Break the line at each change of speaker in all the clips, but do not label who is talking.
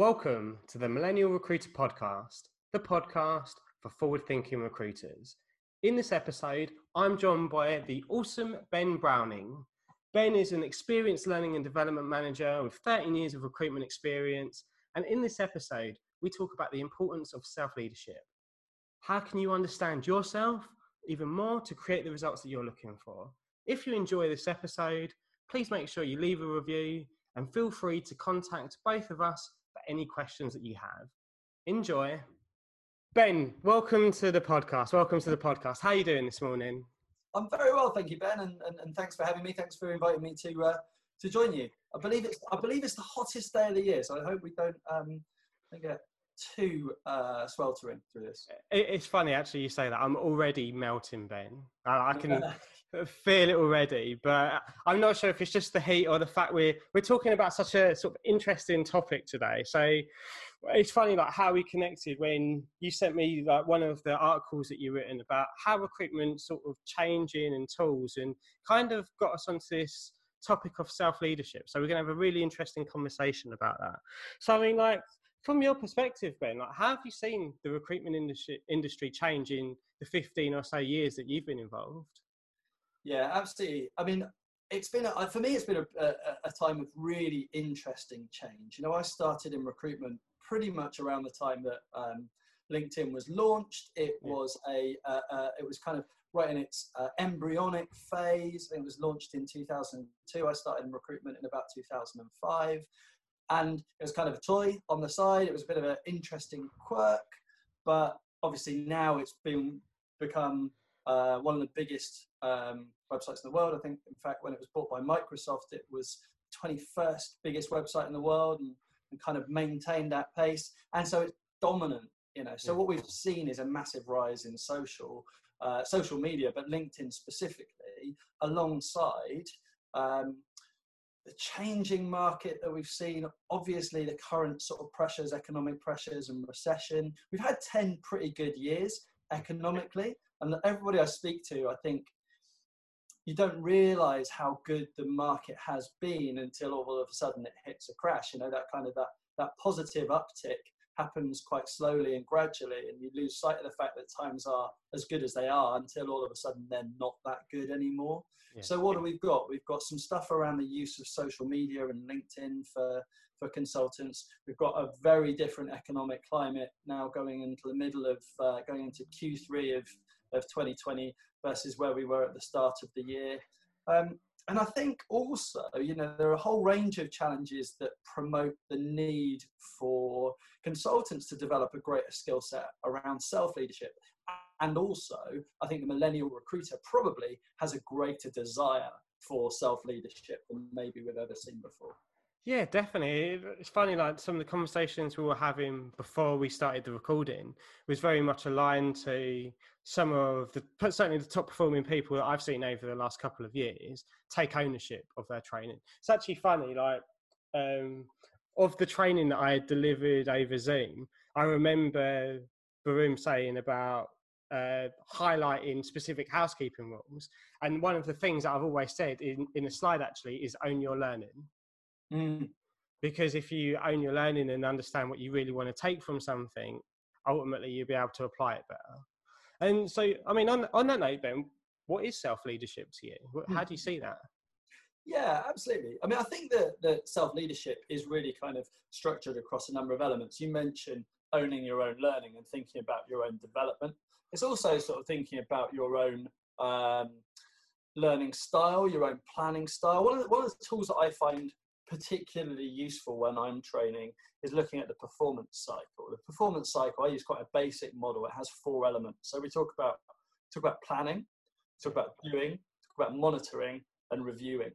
Welcome to the Millennial Recruiter Podcast, the podcast for forward thinking recruiters. In this episode, I'm joined by the awesome Ben Browning. Ben is an experienced learning and development manager with 13 years of recruitment experience. And in this episode, we talk about the importance of self leadership. How can you understand yourself even more to create the results that you're looking for? If you enjoy this episode, please make sure you leave a review and feel free to contact both of us for any questions that you have. Enjoy. Ben, welcome to the podcast. Welcome to the podcast. How are you doing this morning?
I'm very well, thank you, Ben, and, and, and thanks for having me. Thanks for inviting me to uh, to join you. I believe it's I believe it's the hottest day of the year, so I hope we don't um, get too uh, sweltering through this.
It's funny actually you say that. I'm already melting, Ben. I, I can feel it already, but I'm not sure if it's just the heat or the fact we're we're talking about such a sort of interesting topic today. So it's funny like how we connected when you sent me like one of the articles that you written about how recruitment sort of changing and tools and kind of got us onto this topic of self leadership. So we're going to have a really interesting conversation about that. So I mean, like from your perspective, Ben, like how have you seen the recruitment industry industry change in the 15 or so years that you've been involved?
Yeah, absolutely. I mean, it's been a, for me. It's been a, a, a time of really interesting change. You know, I started in recruitment pretty much around the time that um, LinkedIn was launched. It was a, uh, uh, it was kind of right in its uh, embryonic phase. It was launched in 2002. I started in recruitment in about 2005. And it was kind of a toy on the side. It was a bit of an interesting quirk, but obviously now it's been become uh, one of the biggest um, websites in the world. I think, in fact, when it was bought by Microsoft, it was 21st biggest website in the world and, and kind of maintained that pace. And so it's dominant, you know. So what we've seen is a massive rise in social, uh, social media, but LinkedIn specifically, alongside um, the changing market that we've seen, obviously the current sort of pressures, economic pressures and recession. We've had 10 pretty good years economically. And everybody I speak to, I think you don't realize how good the market has been until all of a sudden it hits a crash. You know, that kind of that, that positive uptick happens quite slowly and gradually, and you lose sight of the fact that times are as good as they are until all of a sudden they're not that good anymore. Yeah. So what do we've got? We've got some stuff around the use of social media and LinkedIn for for consultants. We've got a very different economic climate now going into the middle of uh, going into Q3 of of 2020 versus where we were at the start of the year. Um, and I think also, you know, there are a whole range of challenges that promote the need for consultants to develop a greater skill set around self leadership. And also, I think the millennial recruiter probably has a greater desire for self leadership than maybe we've ever seen before.
Yeah, definitely. It's funny, like some of the conversations we were having before we started the recording was very much aligned to some of the certainly the top performing people that I've seen over the last couple of years take ownership of their training. It's actually funny, like um, of the training that I delivered over Zoom, I remember Barum saying about uh, highlighting specific housekeeping rules. And one of the things that I've always said in, in a slide actually is own your learning. Mm. Because if you own your learning and understand what you really want to take from something, ultimately you'll be able to apply it better. And so, I mean, on, on that note, Ben, what is self leadership to you? How do you see that?
Yeah, absolutely. I mean, I think that, that self leadership is really kind of structured across a number of elements. You mentioned owning your own learning and thinking about your own development. It's also sort of thinking about your own um, learning style, your own planning style. One of, the, one of the tools that I find particularly useful when I'm training is looking at the performance cycle. The performance cycle, I use quite a basic model. It has four elements. So we talk about talk about planning, talk about doing, talk about monitoring, and reviewing.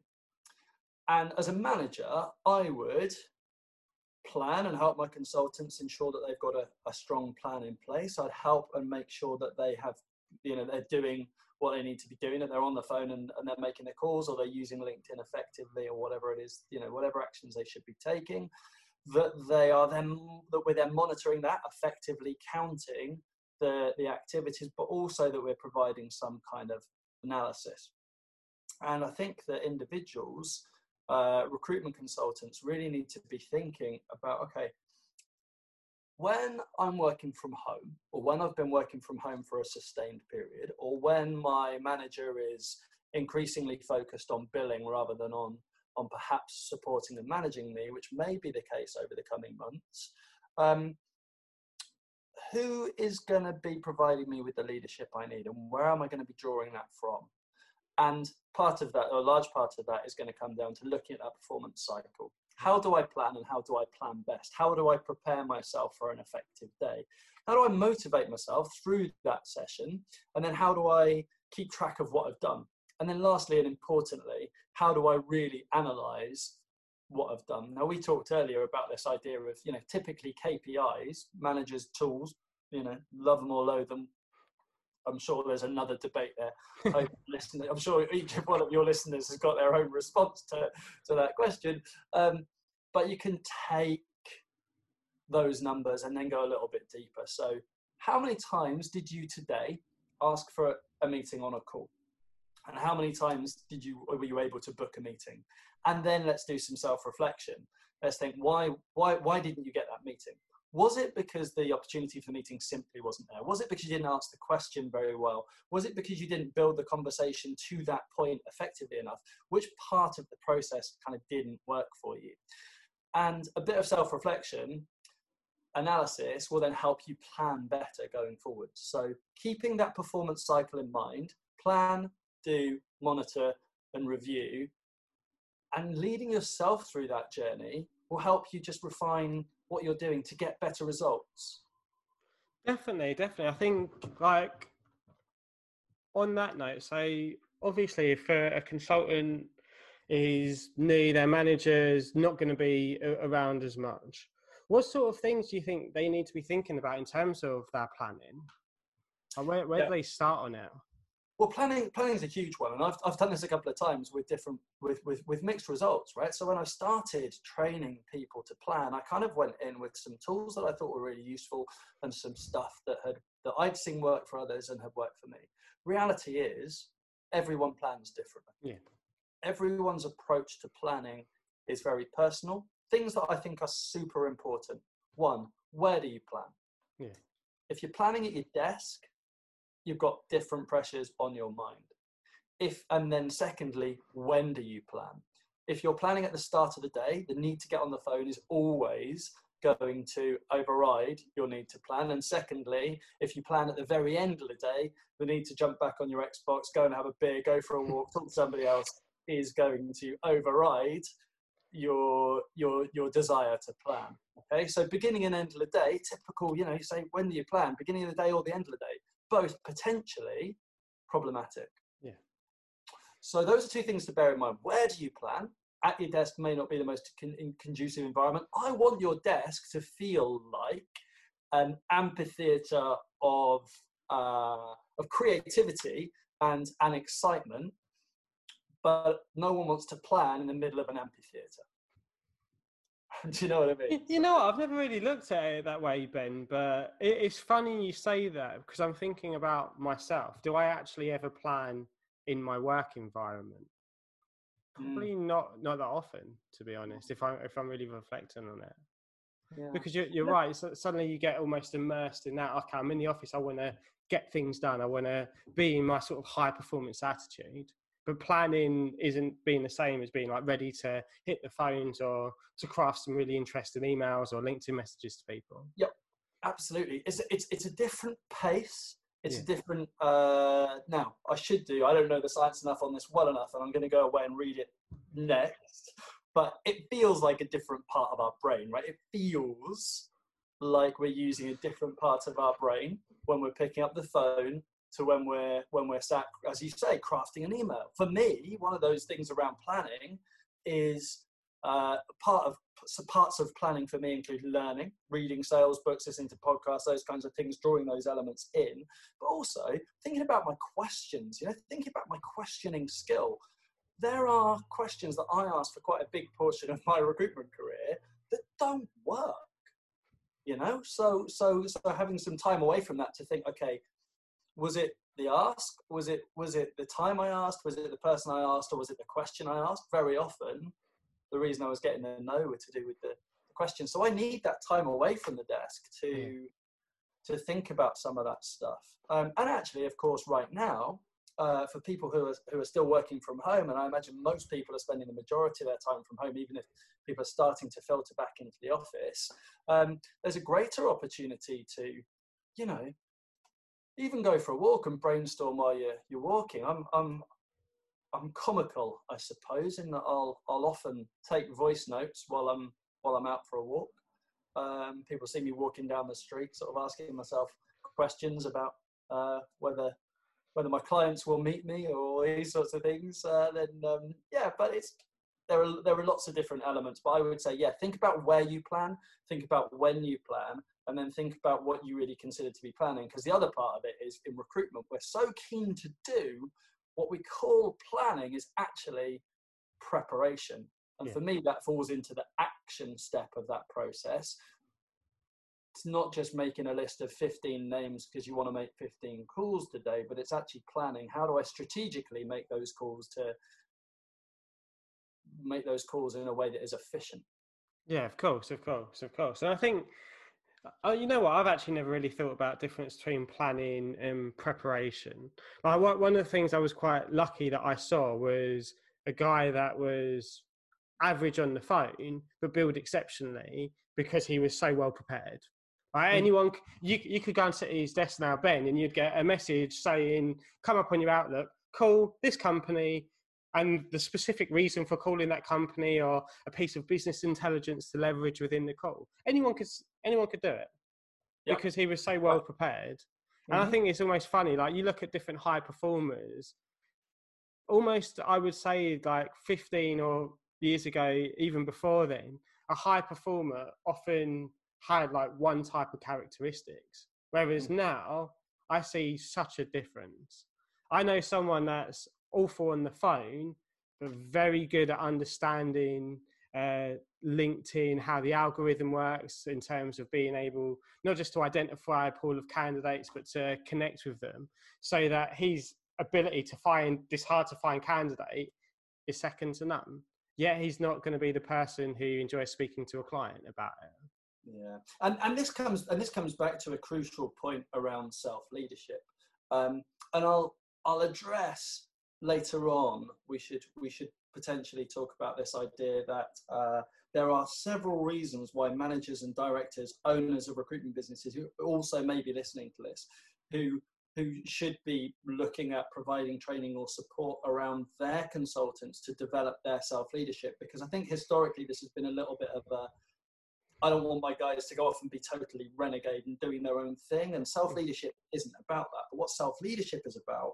And as a manager, I would plan and help my consultants ensure that they've got a, a strong plan in place. I'd help and make sure that they have, you know, they're doing what they need to be doing and they're on the phone and, and they're making their calls or they're using linkedin effectively or whatever it is you know whatever actions they should be taking that they are then that we're then monitoring that effectively counting the the activities but also that we're providing some kind of analysis. And i think that individuals uh, recruitment consultants really need to be thinking about okay when I'm working from home, or when I've been working from home for a sustained period, or when my manager is increasingly focused on billing rather than on on perhaps supporting and managing me, which may be the case over the coming months, um, who is going to be providing me with the leadership I need, and where am I going to be drawing that from? And part of that, or a large part of that, is going to come down to looking at that performance cycle. How do I plan and how do I plan best? How do I prepare myself for an effective day? How do I motivate myself through that session? And then how do I keep track of what I've done? And then lastly and importantly, how do I really analyze what I've done? Now we talked earlier about this idea of, you know, typically KPIs, managers' tools, you know, love them or loathe them. I'm sure there's another debate there. I'm sure each one of your listeners has got their own response to, to that question. Um, but you can take those numbers and then go a little bit deeper. So, how many times did you today ask for a meeting on a call? And how many times did you were you able to book a meeting? And then let's do some self-reflection. Let's think why why why didn't you get that meeting? Was it because the opportunity for the meeting simply wasn't there? Was it because you didn't ask the question very well? Was it because you didn't build the conversation to that point effectively enough? Which part of the process kind of didn't work for you? And a bit of self reflection analysis will then help you plan better going forward. So, keeping that performance cycle in mind, plan, do, monitor, and review, and leading yourself through that journey will help you just refine what you're doing to get better results.
Definitely, definitely. I think like on that note, so obviously if a, a consultant is new, their manager's not going to be around as much. What sort of things do you think they need to be thinking about in terms of their planning? And where, where yeah. do they start on it?
Well, planning planning is a huge one, and I've I've done this a couple of times with different with with with mixed results, right? So when I started training people to plan, I kind of went in with some tools that I thought were really useful and some stuff that had that I'd seen work for others and had worked for me. Reality is, everyone plans differently.
Yeah.
Everyone's approach to planning is very personal. Things that I think are super important. One, where do you plan?
Yeah.
If you're planning at your desk, you've got different pressures on your mind. If and then secondly, when do you plan? If you're planning at the start of the day, the need to get on the phone is always going to override your need to plan. And secondly, if you plan at the very end of the day, the need to jump back on your Xbox, go and have a beer, go for a walk, talk to somebody else is going to override your your your desire to plan. Okay, so beginning and end of the day, typical. You know, you say when do you plan? Beginning of the day or the end of the day? Both potentially problematic.
Yeah.
So those are two things to bear in mind. Where do you plan? At your desk may not be the most con- conducive environment. I want your desk to feel like an amphitheater of uh, of creativity and an excitement, but no one wants to plan in the middle of an amphitheater. Do you know what I mean?
You know what? I've never really looked at it that way, Ben. But it's funny you say that because I'm thinking about myself. Do I actually ever plan in my work environment? Probably mm. not not that often, to be honest. If I'm if I'm really reflecting on it. Yeah. Because you're, you're right. So suddenly you get almost immersed in that. Okay, I'm in the office. I want to get things done. I want to be in my sort of high performance attitude but planning isn't being the same as being like ready to hit the phones or to craft some really interesting emails or LinkedIn messages to people.
Yep, absolutely. It's it's it's a different pace. It's yeah. a different. Uh, now I should do. I don't know the science enough on this well enough, and I'm going to go away and read it next. But it feels like a different part of our brain, right? It feels like we're using a different part of our brain when we're picking up the phone to when we're when we're sat, as you say, crafting an email. For me, one of those things around planning is uh, part of so parts of planning for me include learning, reading sales books, listening to podcasts, those kinds of things, drawing those elements in, but also thinking about my questions. You know, thinking about my questioning skill. There are questions that I ask for quite a big portion of my recruitment career that don't work you know so so so having some time away from that to think okay was it the ask was it was it the time i asked was it the person i asked or was it the question i asked very often the reason i was getting a no were to do with the, the questions. So I need that time away from the desk to yeah. to think about some of that stuff. Um, and actually, of course, right now, uh, for people who are who are still working from home, and I imagine most people are spending the majority of their time from home, even if people are starting to filter back into the office. Um, there's a greater opportunity to, you know, even go for a walk and brainstorm while you're you're walking. I'm I'm I'm comical, I suppose, in that I'll I'll often take voice notes while I'm while I'm out for a walk. Um, people see me walking down the street, sort of asking myself questions about uh, whether whether my clients will meet me or these sorts of things, uh, then um, yeah, but it's there are there are lots of different elements. But I would say yeah, think about where you plan, think about when you plan, and then think about what you really consider to be planning. Because the other part of it is in recruitment, we're so keen to do what we call planning is actually preparation. And yeah. for me, that falls into the action step of that process it's not just making a list of 15 names because you want to make 15 calls today, but it's actually planning how do I strategically make those calls to make those calls in a way that is efficient.
Yeah, of course, of course, of course. And I think, uh, you know what, I've actually never really thought about difference between planning and preparation. Like one of the things I was quite lucky that I saw was a guy that was average on the phone, but billed exceptionally because he was so well prepared. Right? Mm. Anyone, you, you could go and sit at his desk now, Ben, and you'd get a message saying, come up on your Outlook, call this company, and the specific reason for calling that company or a piece of business intelligence to leverage within the call. Anyone could, anyone could do it yep. because he was so well prepared. Mm-hmm. And I mm-hmm. think it's almost funny, like you look at different high performers, almost, I would say, like 15 or years ago, even before then, a high performer often had like one type of characteristics. Whereas mm. now I see such a difference. I know someone that's awful on the phone, but very good at understanding uh, LinkedIn, how the algorithm works in terms of being able not just to identify a pool of candidates, but to connect with them so that his ability to find this hard to find candidate is second to none. Yet he's not going to be the person who enjoys speaking to a client about it.
Yeah, and and this comes and this comes back to a crucial point around self leadership, um, and I'll I'll address later on. We should we should potentially talk about this idea that uh, there are several reasons why managers and directors, owners of recruitment businesses, who also may be listening to this, who who should be looking at providing training or support around their consultants to develop their self leadership because I think historically this has been a little bit of a I don't want my guys to go off and be totally renegade and doing their own thing. And self leadership isn't about that. But what self leadership is about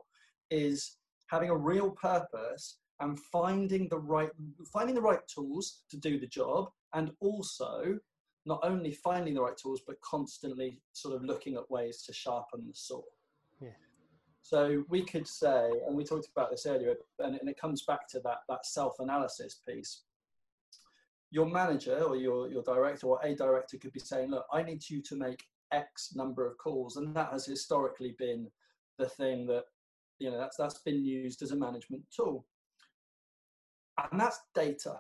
is having a real purpose and finding the right finding the right tools to do the job, and also not only finding the right tools but constantly sort of looking at ways to sharpen the saw.
Yeah.
So we could say, and we talked about this earlier, and, and it comes back to that that self analysis piece your manager or your, your director or a director could be saying, look, I need you to make X number of calls. And that has historically been the thing that, you know, that's, that's been used as a management tool. And that's data.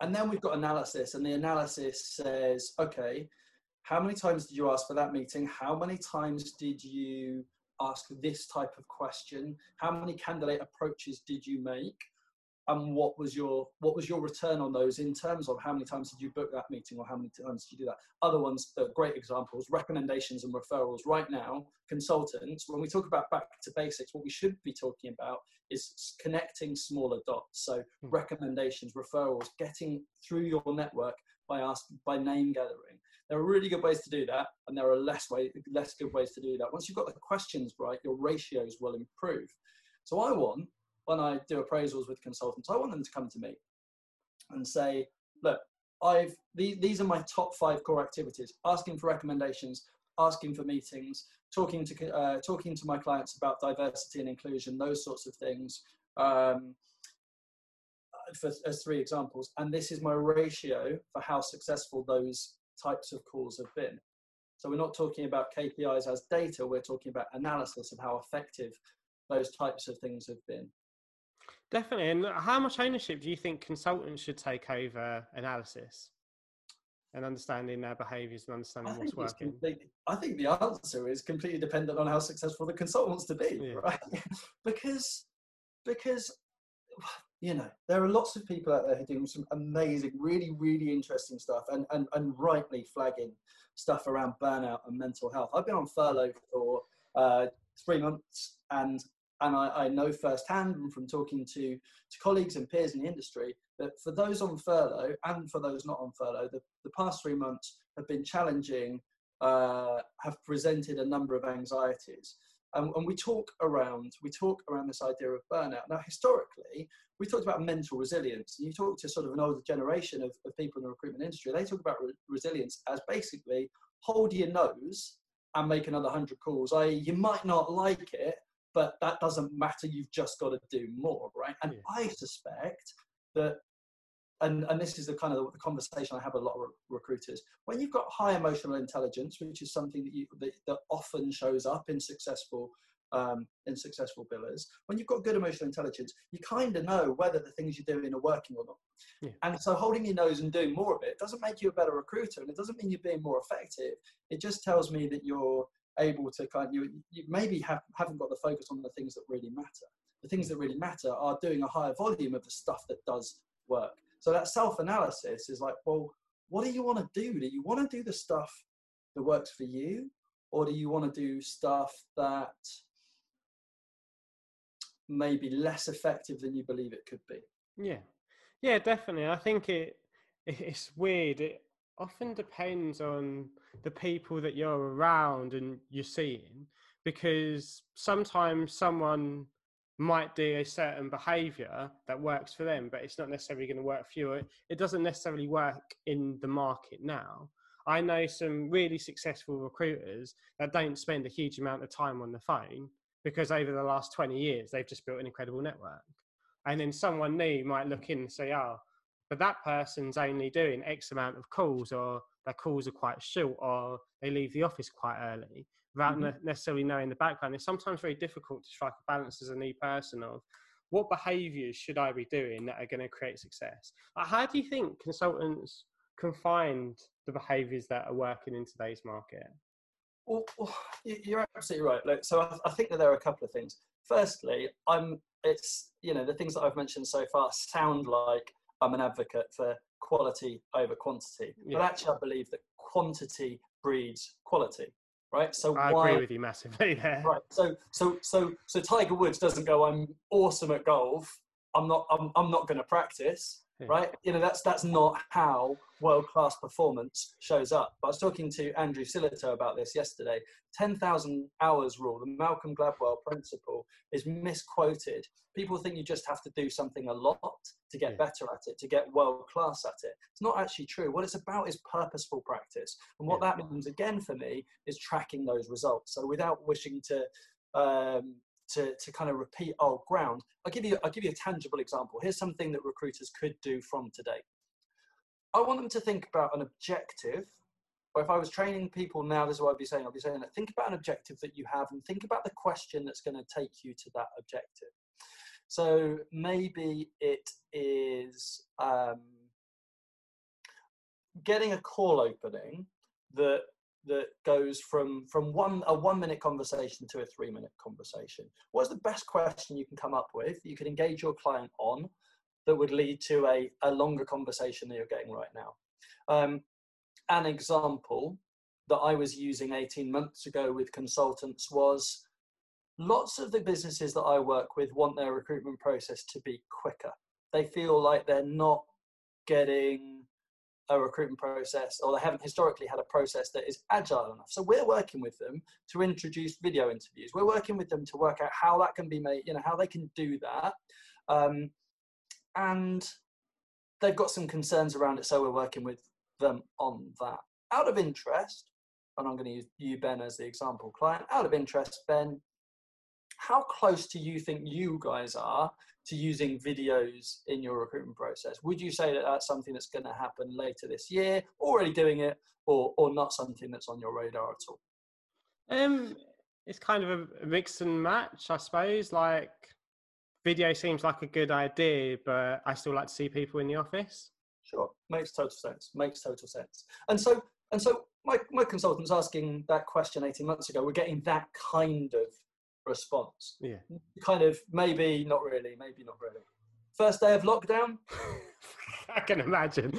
And then we've got analysis, and the analysis says, okay, how many times did you ask for that meeting? How many times did you ask this type of question? How many candidate approaches did you make? And what was your what was your return on those in terms of how many times did you book that meeting or how many times did you do that? Other ones great examples recommendations and referrals. Right now consultants when we talk about back to basics what we should be talking about is connecting smaller dots. So hmm. recommendations referrals getting through your network by asking by name gathering. There are really good ways to do that and there are less way less good ways to do that. Once you've got the questions right your ratios will improve. So i want when I do appraisals with consultants, I want them to come to me and say, look, I've these are my top five core activities: asking for recommendations, asking for meetings, talking to uh, talking to my clients about diversity and inclusion, those sorts of things. Um, for, as three examples, and this is my ratio for how successful those types of calls have been. So we're not talking about KPIs as data; we're talking about analysis of how effective those types of things have been.
Definitely. And how much ownership do you think consultants should take over analysis? and understanding their behaviours and understanding what's working?
I think the answer is completely dependent on how successful the consultant wants to be, yeah. right? because because you know there are lots of people out there who are doing some amazing, really, really interesting stuff, and and and rightly flagging stuff around burnout and mental health. I've been on furlough for uh, three months, and and I, I, know firsthand and from talking to, to colleagues and peers in the industry that for those on furlough and for those not on furlough, the, the past three months have been challenging, uh, have presented a number of anxieties. And we talk around we talk around this idea of burnout. Now, historically, we talked about mental resilience. And You talk to sort of an older generation of, of people in the recruitment industry, they talk about re- resilience as basically hold your nose and make another 100 calls. I, you might not like it, but that doesn't matter. You've just got to do more, right? And yeah. I suspect that, and, and this is the kind of the conversation I have a lot of recruiters. When you've got high emotional intelligence, which is something that you that, that often shows up in successful um, in successful billers, when you've got good emotional intelligence, you kind of know whether the things you're doing are working or not. Yeah. And so holding your nose and doing more of it doesn't make you a better recruiter, and it doesn't mean you're being more effective. It just tells me that you're able to kind of, you, you maybe have, haven't got the focus on the things that really matter. The things that really matter are doing a higher volume of the stuff that does work. So that self-analysis is like, well, what do you want to do? Do you want to do the stuff that works for you, or do you want to do stuff that may be less effective than you believe it could be?
Yeah, yeah, definitely. I think it it's weird. It often depends on the people that you're around and you're seeing because sometimes someone might do a certain behavior that works for them but it's not necessarily going to work for you it doesn't necessarily work in the market now. I know some really successful recruiters that don't spend a huge amount of time on the phone because over the last 20 years they've just built an incredible network. And then someone new might look in and say oh but that person's only doing X amount of calls, or their calls are quite short, or they leave the office quite early without mm-hmm. necessarily knowing the background. It's sometimes very difficult to strike a balance as a new person of what behaviors should I be doing that are going to create success. how do you think consultants can find the behaviors that are working in today's market?
Well, well you're absolutely right. Look, so I, I think that there are a couple of things. Firstly, I'm it's you know the things that I've mentioned so far sound like I'm an advocate for quality over quantity. Yeah. But actually, I believe that quantity breeds quality. Right.
So I why, agree with you massively there.
Right. So so so so Tiger Woods doesn't go. I'm awesome at golf. I'm not. I'm. I'm not going to practice. Right? You know, that's that's not how world class performance shows up. But I was talking to Andrew Sillitoe about this yesterday. 10,000 hours rule, the Malcolm Gladwell principle, is misquoted. People think you just have to do something a lot to get better at it, to get world class at it. It's not actually true. What it's about is purposeful practice. And what yeah. that means, again, for me, is tracking those results. So without wishing to um, to, to kind of repeat old ground. I'll give you I'll give you a tangible example. Here's something that recruiters could do from today. I want them to think about an objective. Or if I was training people now, this is what I'd be saying. I'd be saying think about an objective that you have and think about the question that's going to take you to that objective. So maybe it is um, getting a call opening that that goes from from one a one minute conversation to a three minute conversation what's the best question you can come up with you can engage your client on that would lead to a, a longer conversation that you're getting right now? Um, an example that i was using 18 months ago with consultants was lots of the businesses that i work with want their recruitment process to be quicker. They feel like they're not getting a recruitment process or they haven't historically had a process that is agile enough. So we're working with them to introduce video interviews. We're working with them to work out how that can be made, you know, how they can do that. Um, and they've got some concerns around it, so we're working with them on that. Out of interest, and I'm going to use you, Ben, as the example client. Out of interest, Ben, how close do you think you guys are to using videos in your recruitment process? Would you say that that's something that's going to happen later this year, already doing it, or, or not something that's on your radar at all?
Um, it's kind of a mix and match, I suppose. Like, video seems like a good idea, but I still like to see people in the office.
Sure, makes total sense. Makes total sense. And so, and so, my my consultants asking that question eighteen months ago, we're getting that kind of response.
Yeah.
Kind of maybe not really, maybe not really. First day of lockdown,
I can imagine.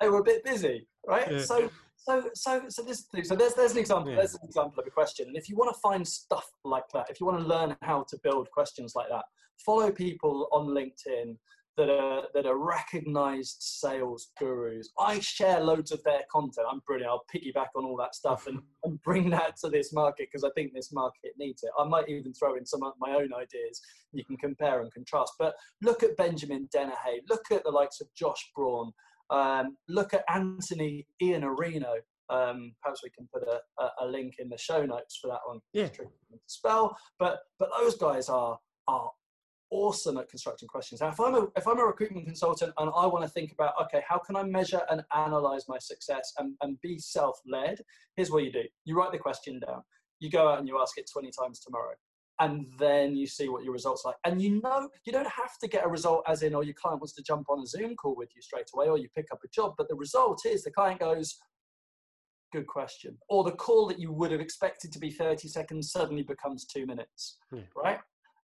they were a bit busy, right?
Yeah.
So so so so this so there's there's an example
Yeah.
there's an example of a question. And if you want to find stuff like that, if you want to learn how to build questions like that, follow people on LinkedIn that are that are recognized sales gurus. I share loads of their content. I'm brilliant. I'll piggyback on all that stuff and, and bring that to this market because I think this market needs it. I might even throw in some of my own ideas. You can compare and contrast. But look at Benjamin Dennehy. Look at the likes of Josh Braun. Um, look at Anthony Iannarino. Um, perhaps we can put a, a, a link in the show notes for that one.
Yeah.
It's tricky to spell, but but those guys are are awesome at constructing questions. Now, if I'm a if I'm a recruitment consultant and I want to think about okay, how can I measure and analyze my success and, and be self-led? Here's what you do: you write the question down, you go out and you ask it 20 times tomorrow. And then you see what your results like. And you know, you don't have to get a result as in, or your client wants to jump on a Zoom call with you straight away, or you pick up a job. But the result is the client goes, good question. Or the call that you would have expected to be 30 seconds suddenly becomes two minutes,
Yeah.
right?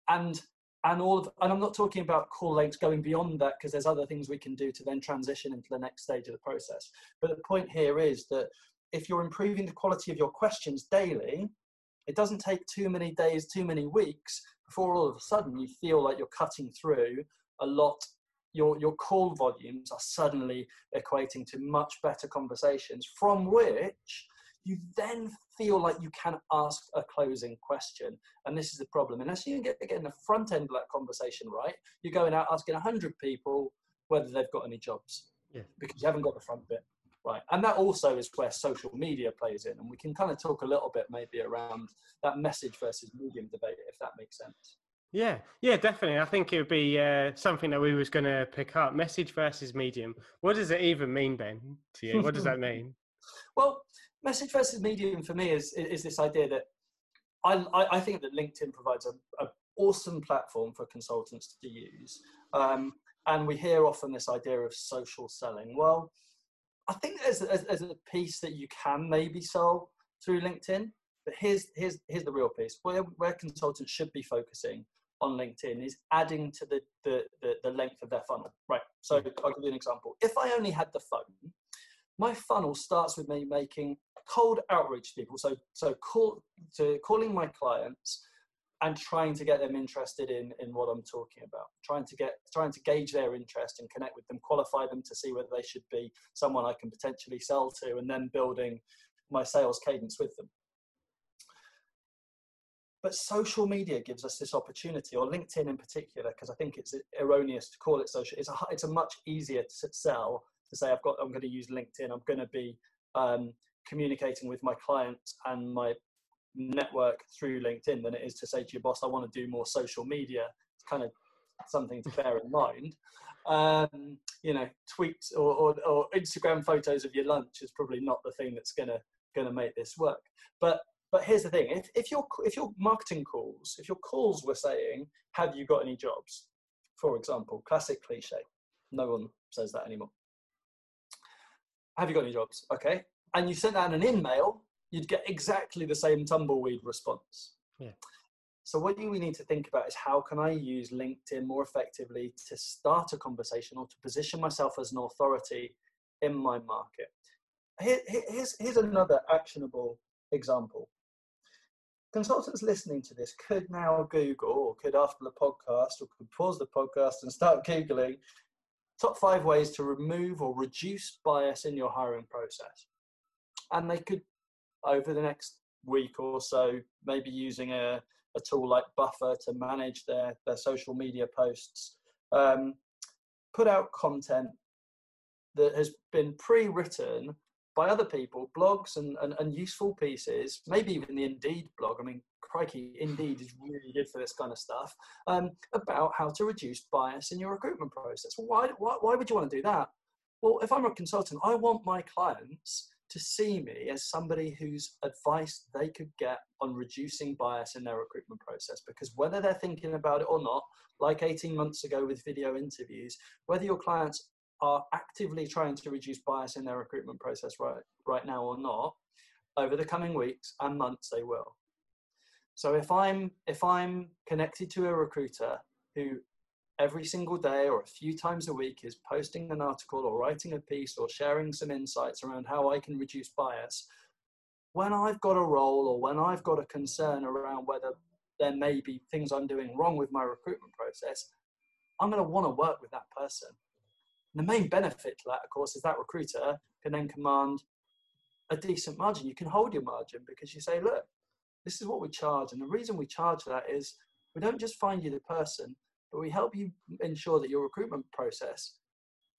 And and all of and I'm not talking about call lengths going beyond that because there's other things we can do to then transition into the next stage of the process. But the point here is that if you're improving the quality of your questions daily, it doesn't take too many days, too many weeks before all of a sudden you feel like you're cutting through a lot your your call volumes are suddenly equating to much better conversations from which you then feel like you can ask a closing question and this is the problem unless you get getting the front end of that conversation right you're going out asking 100 people whether they've got any jobs
Yeah.
because you haven't got the front bit right and that also is where social media plays in and we can kind of talk a little bit maybe around that message versus medium debate if that makes sense
Yeah, yeah, definitely. I think it would be uh, something that we was going to pick up. Message versus medium. What does it even mean, Ben? To you, what does that mean?
Well, message versus medium for me is is this idea that I I, think that LinkedIn provides a, a awesome platform for consultants to use, um, and we hear often this idea of social selling. Well, I think there's, there's, there's a piece that you can maybe sell through LinkedIn, but here's here's here's the real piece where where consultants should be focusing on LinkedIn is adding to the the, the, the length of their funnel. Right. So I'll give you an example. If I only had the phone, my funnel starts with me making cold outreach to people. So so call to calling my clients and trying to get them interested in in what I'm talking about. Trying to get trying to gauge their interest and connect with them, qualify them to see whether they should be someone I can potentially sell to, and then building my sales cadence with them. But social media gives us this opportunity, or LinkedIn in particular, because I think it's erroneous to call it social. It's a it's a much easier to sell to say I've got I'm going to use LinkedIn. I'm going to be um, communicating with my clients and my network through LinkedIn than it is to say to your boss, I want to do more social media. It's kind of something to bear in mind. Um, you know, tweets or, or, or Instagram photos of your lunch is probably not the thing that's gonna gonna make this work. But but here's the thing: if if your if your marketing calls, if your calls were saying, "Have you got any jobs?" For example, classic cliche. No one says that anymore. Have you got any jobs? Okay, and you sent out an email, you'd get exactly the same tumbleweed response.
Yeah.
So what do we need to think about is how can I use LinkedIn more effectively to start a conversation or to position myself as an authority in my market? Here, here- here's, here's another actionable example. Consultants listening to this could now Google or could after the podcast or could pause the podcast and start Googling top five ways to remove or reduce bias in your hiring process. And they could, over the next week or so, maybe using a, a tool like Buffer to manage their, their social media posts, um, put out content that has been pre written by other people, blogs and, and, and useful pieces, maybe even the Indeed blog. I mean, crikey, Indeed is really good for this kind of stuff, um, about how to reduce bias in your recruitment process. Why, why, why would you want to do that? Well, if I'm a consultant, I want my clients to see me as somebody whose advice they could get on reducing bias in their recruitment process. Because whether they're thinking about it or not, like 18 months ago with video interviews, whether your clients are actively trying to reduce bias in their recruitment process right, right now or not, over the coming weeks and months they will. So if I'm if I'm connected to a recruiter who every single day or a few times a week is posting an article or writing a piece or sharing some insights around how I can reduce bias, when I've got a role or when I've got a concern around whether there may be things I'm doing wrong with my recruitment process, I'm going to want to work with that person. And the main benefit to that, of course, is that recruiter can then command a decent margin. You can hold your margin because you say, look, this is what we charge. And the reason we charge for that is we don't just find you the person, but we help you ensure that your recruitment process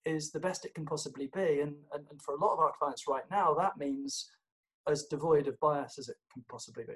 is the best it can possibly be. And, and, and for a lot of our clients right now, that means as devoid of bias as it can possibly be.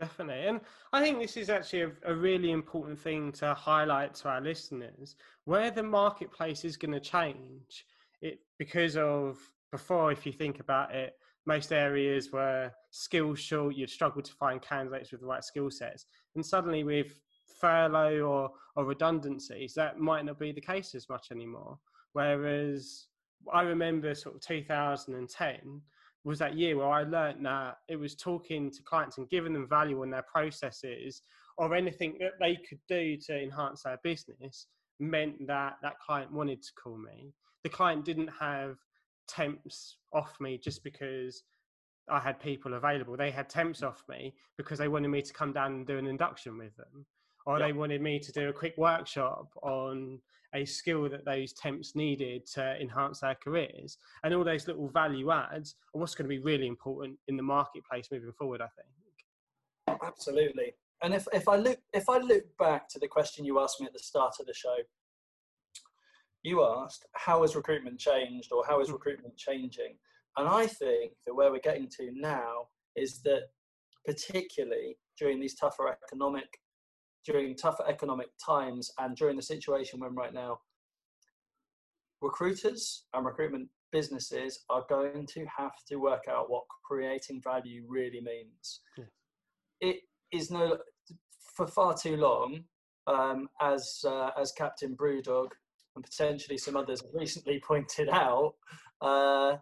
Definitely. And I think this is actually a, a, really important thing to highlight to our listeners where the marketplace is going to change. It because of before, if you think about it, most areas were skill short, you'd struggle to find candidates with the right skill sets. And suddenly with furlough or, or redundancies, that might not be the case as much anymore. Whereas I remember sort of 2010 was that year where I learned that it was talking to clients and giving them value on their processes or anything that they could do to enhance their business meant that that client wanted to call me. The client didn't have temps off me just because I had people available. They had temps off me because they wanted me to come down and do an induction with them, or yep. they wanted me to do a quick workshop on a skill that those temps needed to enhance their careers. And all those little value adds are what's going to be really important in the marketplace moving forward, I think.
Absolutely. And if, if I look if I look back to the question you asked me at the start of the show, you asked how has recruitment changed or how is hmm. recruitment changing? And I think that where we're getting to now is that particularly during these tougher economic during tougher economic times and during the situation we're in right now, recruiters and recruitment businesses are going to have to work out what creating value really means. Yeah. It is no for far too long, um, as uh, as Captain Brewdog and potentially some others have recently pointed out. Uh,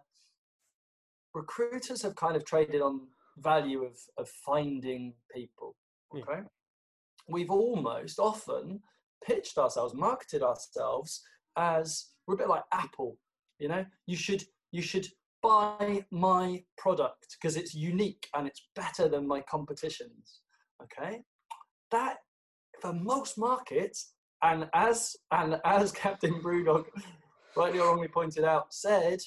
recruiters have kind of traded on value of of finding people. Okay, we've almost often pitched ourselves, marketed ourselves as we're a bit like Apple. You know, you should you should buy my product because it's unique and it's better than my competitions. Okay, that for most markets, and as and as Captain Brewdog rightly or wrongly pointed out, said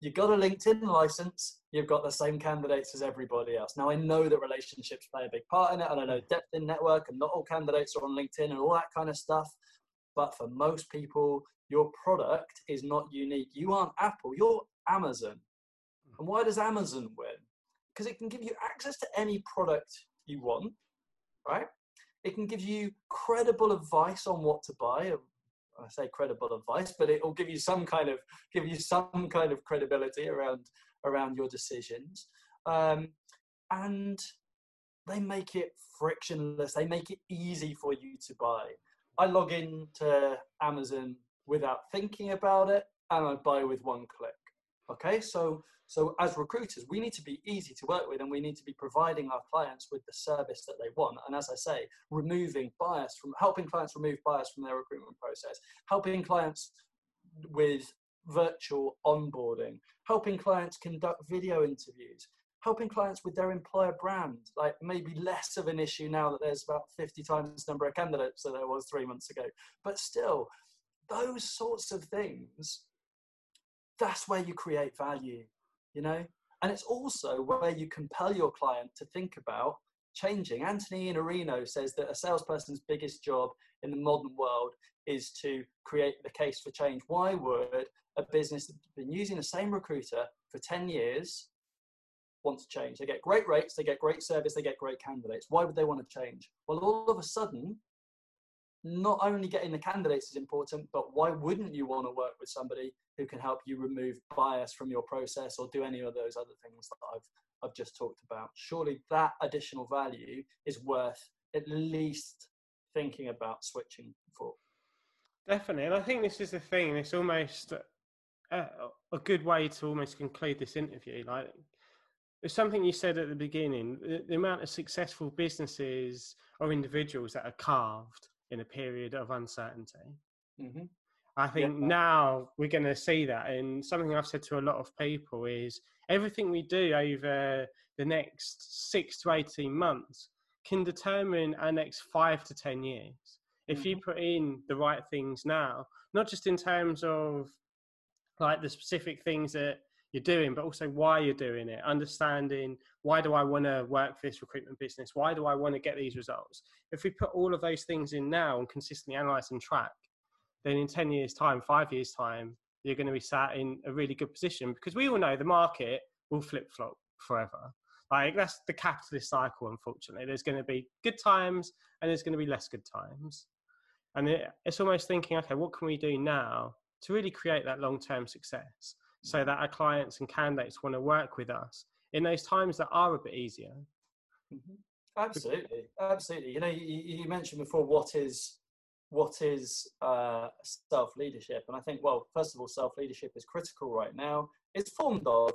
you've got a LinkedIn license, you've got the same candidates as everybody else. Now, I know that relationships play a big part in it, and I know depth in network, and not all candidates are on LinkedIn and all that kind of stuff. But for most people, your product is not unique. You aren't Apple, you're Amazon. Hmm. And why does Amazon win? Because it can give you access to any product you want, right? It can give you credible advice on what to buy, I say credible advice, but it will give you some kind of give you some kind of credibility around around your decisions, um, and they make it frictionless. They make it easy for you to buy. I log into Amazon without thinking about it, and I buy with one click. Okay, so so as recruiters, we need to be easy to work with and we need to be providing our clients with the service that they want. And as I say, removing bias from helping clients remove bias from their recruitment process, helping clients with virtual onboarding, helping clients conduct video interviews, helping clients with their employer brand, like maybe less of an issue now that there's about 50 times the number of candidates that there was three months ago. But still, those sorts of things, that's where you create value you know? And it's also where you compel your client to think about changing. Anthony Iannarino says that a salesperson's biggest job in the modern world is to create the case for change. Why would a business that's been using the same recruiter for 10 years want to change? They get great rates, they get great service, they get great candidates. Why would they want to change? Well, all of a sudden, not only getting the candidates is important, but why wouldn't you want to work with somebody who can help you remove bias from your process or do any of those other things that I've I've just talked about? Surely that additional value is worth at least thinking about switching for.
Definitely, and I think this is the thing. It's almost a, a good way to almost conclude this interview. Like it's something you said at the beginning: the amount of successful businesses or individuals that are carved in a period of uncertainty. Mm-hmm. I think yeah. now we're going to see that. And something I've said to a lot of people is everything we do over the next six to 18 months can determine our next five to 10 years. If mm-hmm. you put in the right things now, not just in terms of like the specific things that you're doing, but also why you're doing it, understanding why do I want to work for this recruitment business? Why do I want to get these results? If we put all of those things in now and consistently analyze and track, then in 10 years' time, five years' time, you're going to be sat in a really good position because we all know the market will flip flop forever. Like that's the capitalist cycle, unfortunately. There's going to be good times and there's going to be less good times. And it, it's almost thinking, okay, what can we do now to really create that long term success so that our clients and candidates want to work with us in those times that are a bit easier?
Mm-hmm. Absolutely, absolutely. You know, you, you mentioned before what is what is uh, self leadership? And I think, well, first of all, self leadership is critical right now. It's formed of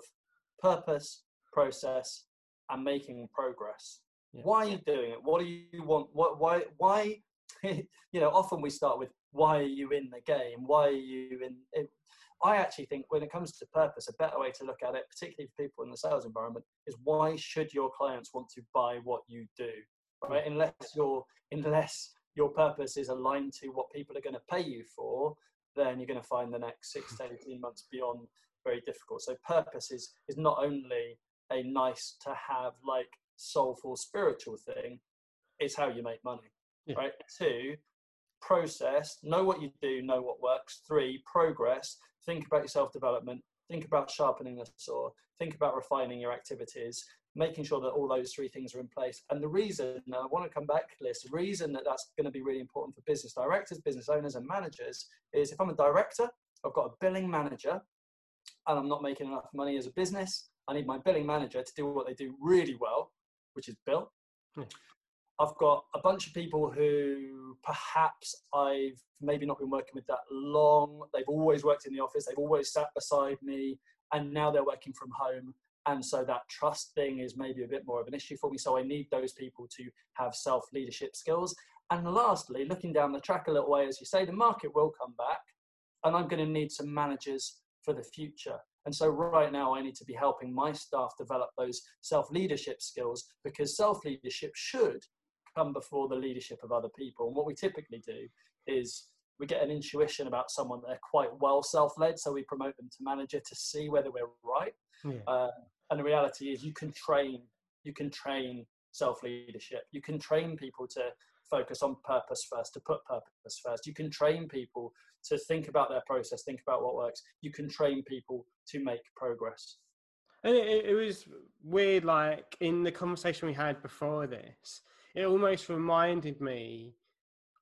purpose, process, and making progress. Yeah. Why are you doing it? What do you want? What, why? Why? you know, often we start with why are you in the game? Why are you in? It, I actually think when it comes to purpose, a better way to look at it, particularly for people in the sales environment, is why should your clients want to buy what you do? Right? Mm. Unless you're unless your purpose is aligned to what people are going to pay you for, then you're going to find the next six to 18 months beyond very difficult. So purpose is, is not only a nice to have like soulful spiritual thing, it's how you make money, yeah. right? Two, process, know what you do, know what works. Three, progress, think about your self development, think about sharpening the saw, think about refining your activities, making sure that all those three things are in place. And the reason, and I want to come back to this, the reason that that's going to be really important for business directors, business owners, and managers is if I'm a director, I've got a billing manager, and I'm not making enough money as a business, I need my billing manager to do what they do really well, which is bill. Hmm. I've got a bunch of people who perhaps I've maybe not been working with that long. They've always worked in the office, they've always sat beside me, and now they're working from home. And so that trust thing is maybe a bit more of an issue for me. So i need those people to have self leadership skills. And lastly looking down the track a little way as you say the market will come back and i'm going to need some managers for the future. And so right now i need to be helping my staff develop those self leadership skills because self leadership should come before the leadership of other people. And what we typically do is we get an intuition about someone they're quite well self-led so we promote them to manager to see whether we're right. Yeah. uh, and the reality is you can train you can train self leadership you can train people to focus on purpose first to put purpose first. You can train people to think about their process think about what works. You can train people to make progress.
And it, it was weird like in the conversation we had before this it almost reminded me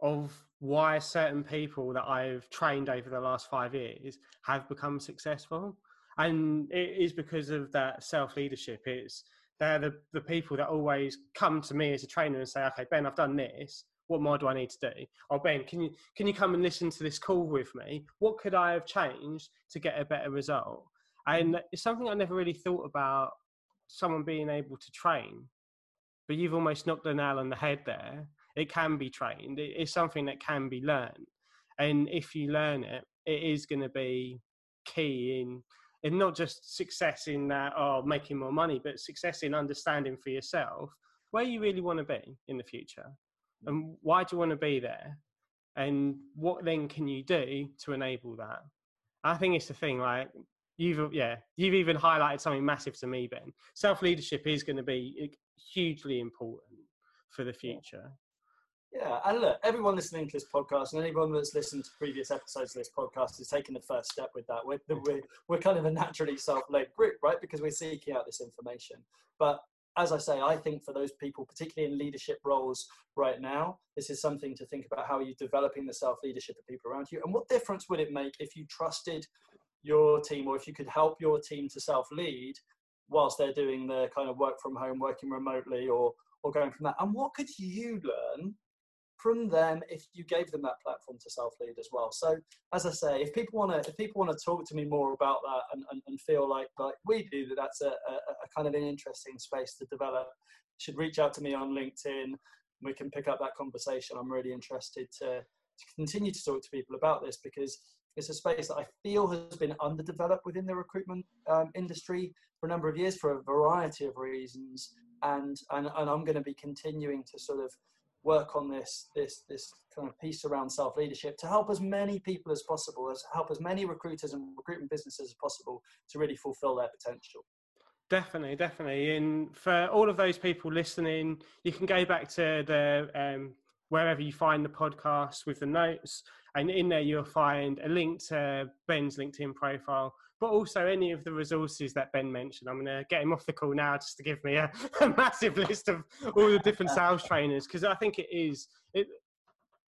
of why certain people that I've trained over the last five years have become successful and it is because of that self leadership. It's they're the, the people that always come to me as a trainer and say, "Okay, Ben, I've done this. What more do I need to do?" Oh, Ben, can you can you come and listen to this call with me? What could I have changed to get a better result? And it's something I never really thought about someone being able to train. But you've almost knocked the nail on the head there. It can be trained. It's something that can be learned. And if you learn it, it is going to be key in and not just success in that or making more money, but success in understanding for yourself where you really want to be in the future mm. and why do you want to be there and what then can you do to enable that i think it's the thing like you've uh, yeah you've even highlighted something massive to me ben self-leadership is going to be hugely important for the future
yeah, and look, everyone listening to this podcast and anyone that's listened to previous episodes of this podcast is taking the first step with that. We're, we're, we're kind of a naturally self-led group, right? Because we're seeking out this information. But as I say, I think for those people, particularly in leadership roles right now, this is something to think about how are you're developing the self-leadership of people around you. And what difference would it make if you trusted your team or if you could help your team to self-lead whilst they're doing the kind of work from home, working remotely or, or going from that? And what could you learn from them if you gave them that platform to self lead as well. So as I say, if people want to if people want to talk to me more about that and, and, and feel like like we do that that's a, a, a, kind of an interesting space to develop, should reach out to me on LinkedIn. We can pick up that conversation. I'm really interested to, to continue to talk to people about this because it's a space that I feel has been underdeveloped within the recruitment um, industry for a number of years for a variety of reasons. And, and, and I'm going to be continuing to sort of work on this this this kind of piece around self leadership to help as many people as possible, as help as many recruiters and recruitment businesses as possible to really fulfill their potential.
Definitely, definitely. And for all of those people listening, you can go back to the um, wherever you find the podcast with the notes, and in there you'll find a link to Ben's LinkedIn profile but also any of the resources that Ben mentioned. I'm going to get him off the call now just to give me a, a massive list of all the different sales trainers because I think it is it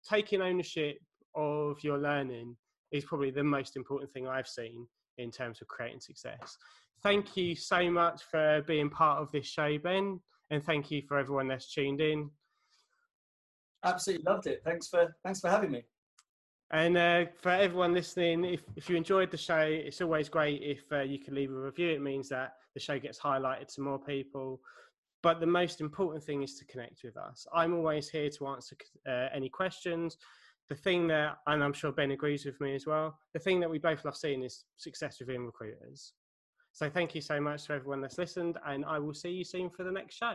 taking ownership of your learning is probably the most important thing I've seen in terms of creating success. Thank you so much for being part of this show, Ben, and thank you for everyone that's tuned in.
Absolutely loved it. Thanks for thanks for having me.
And uh, for everyone listening, if, if you enjoyed the show, it's always great if uh, you can leave a review. It means that the show gets highlighted to more people. But the most important thing is to connect with us. I'm always here to answer uh, any questions. The thing that, and I'm sure Ben agrees with me as well, the thing that we both love seeing is success within recruiters. So thank you so much to everyone that's listened, and I will see you soon for the next show.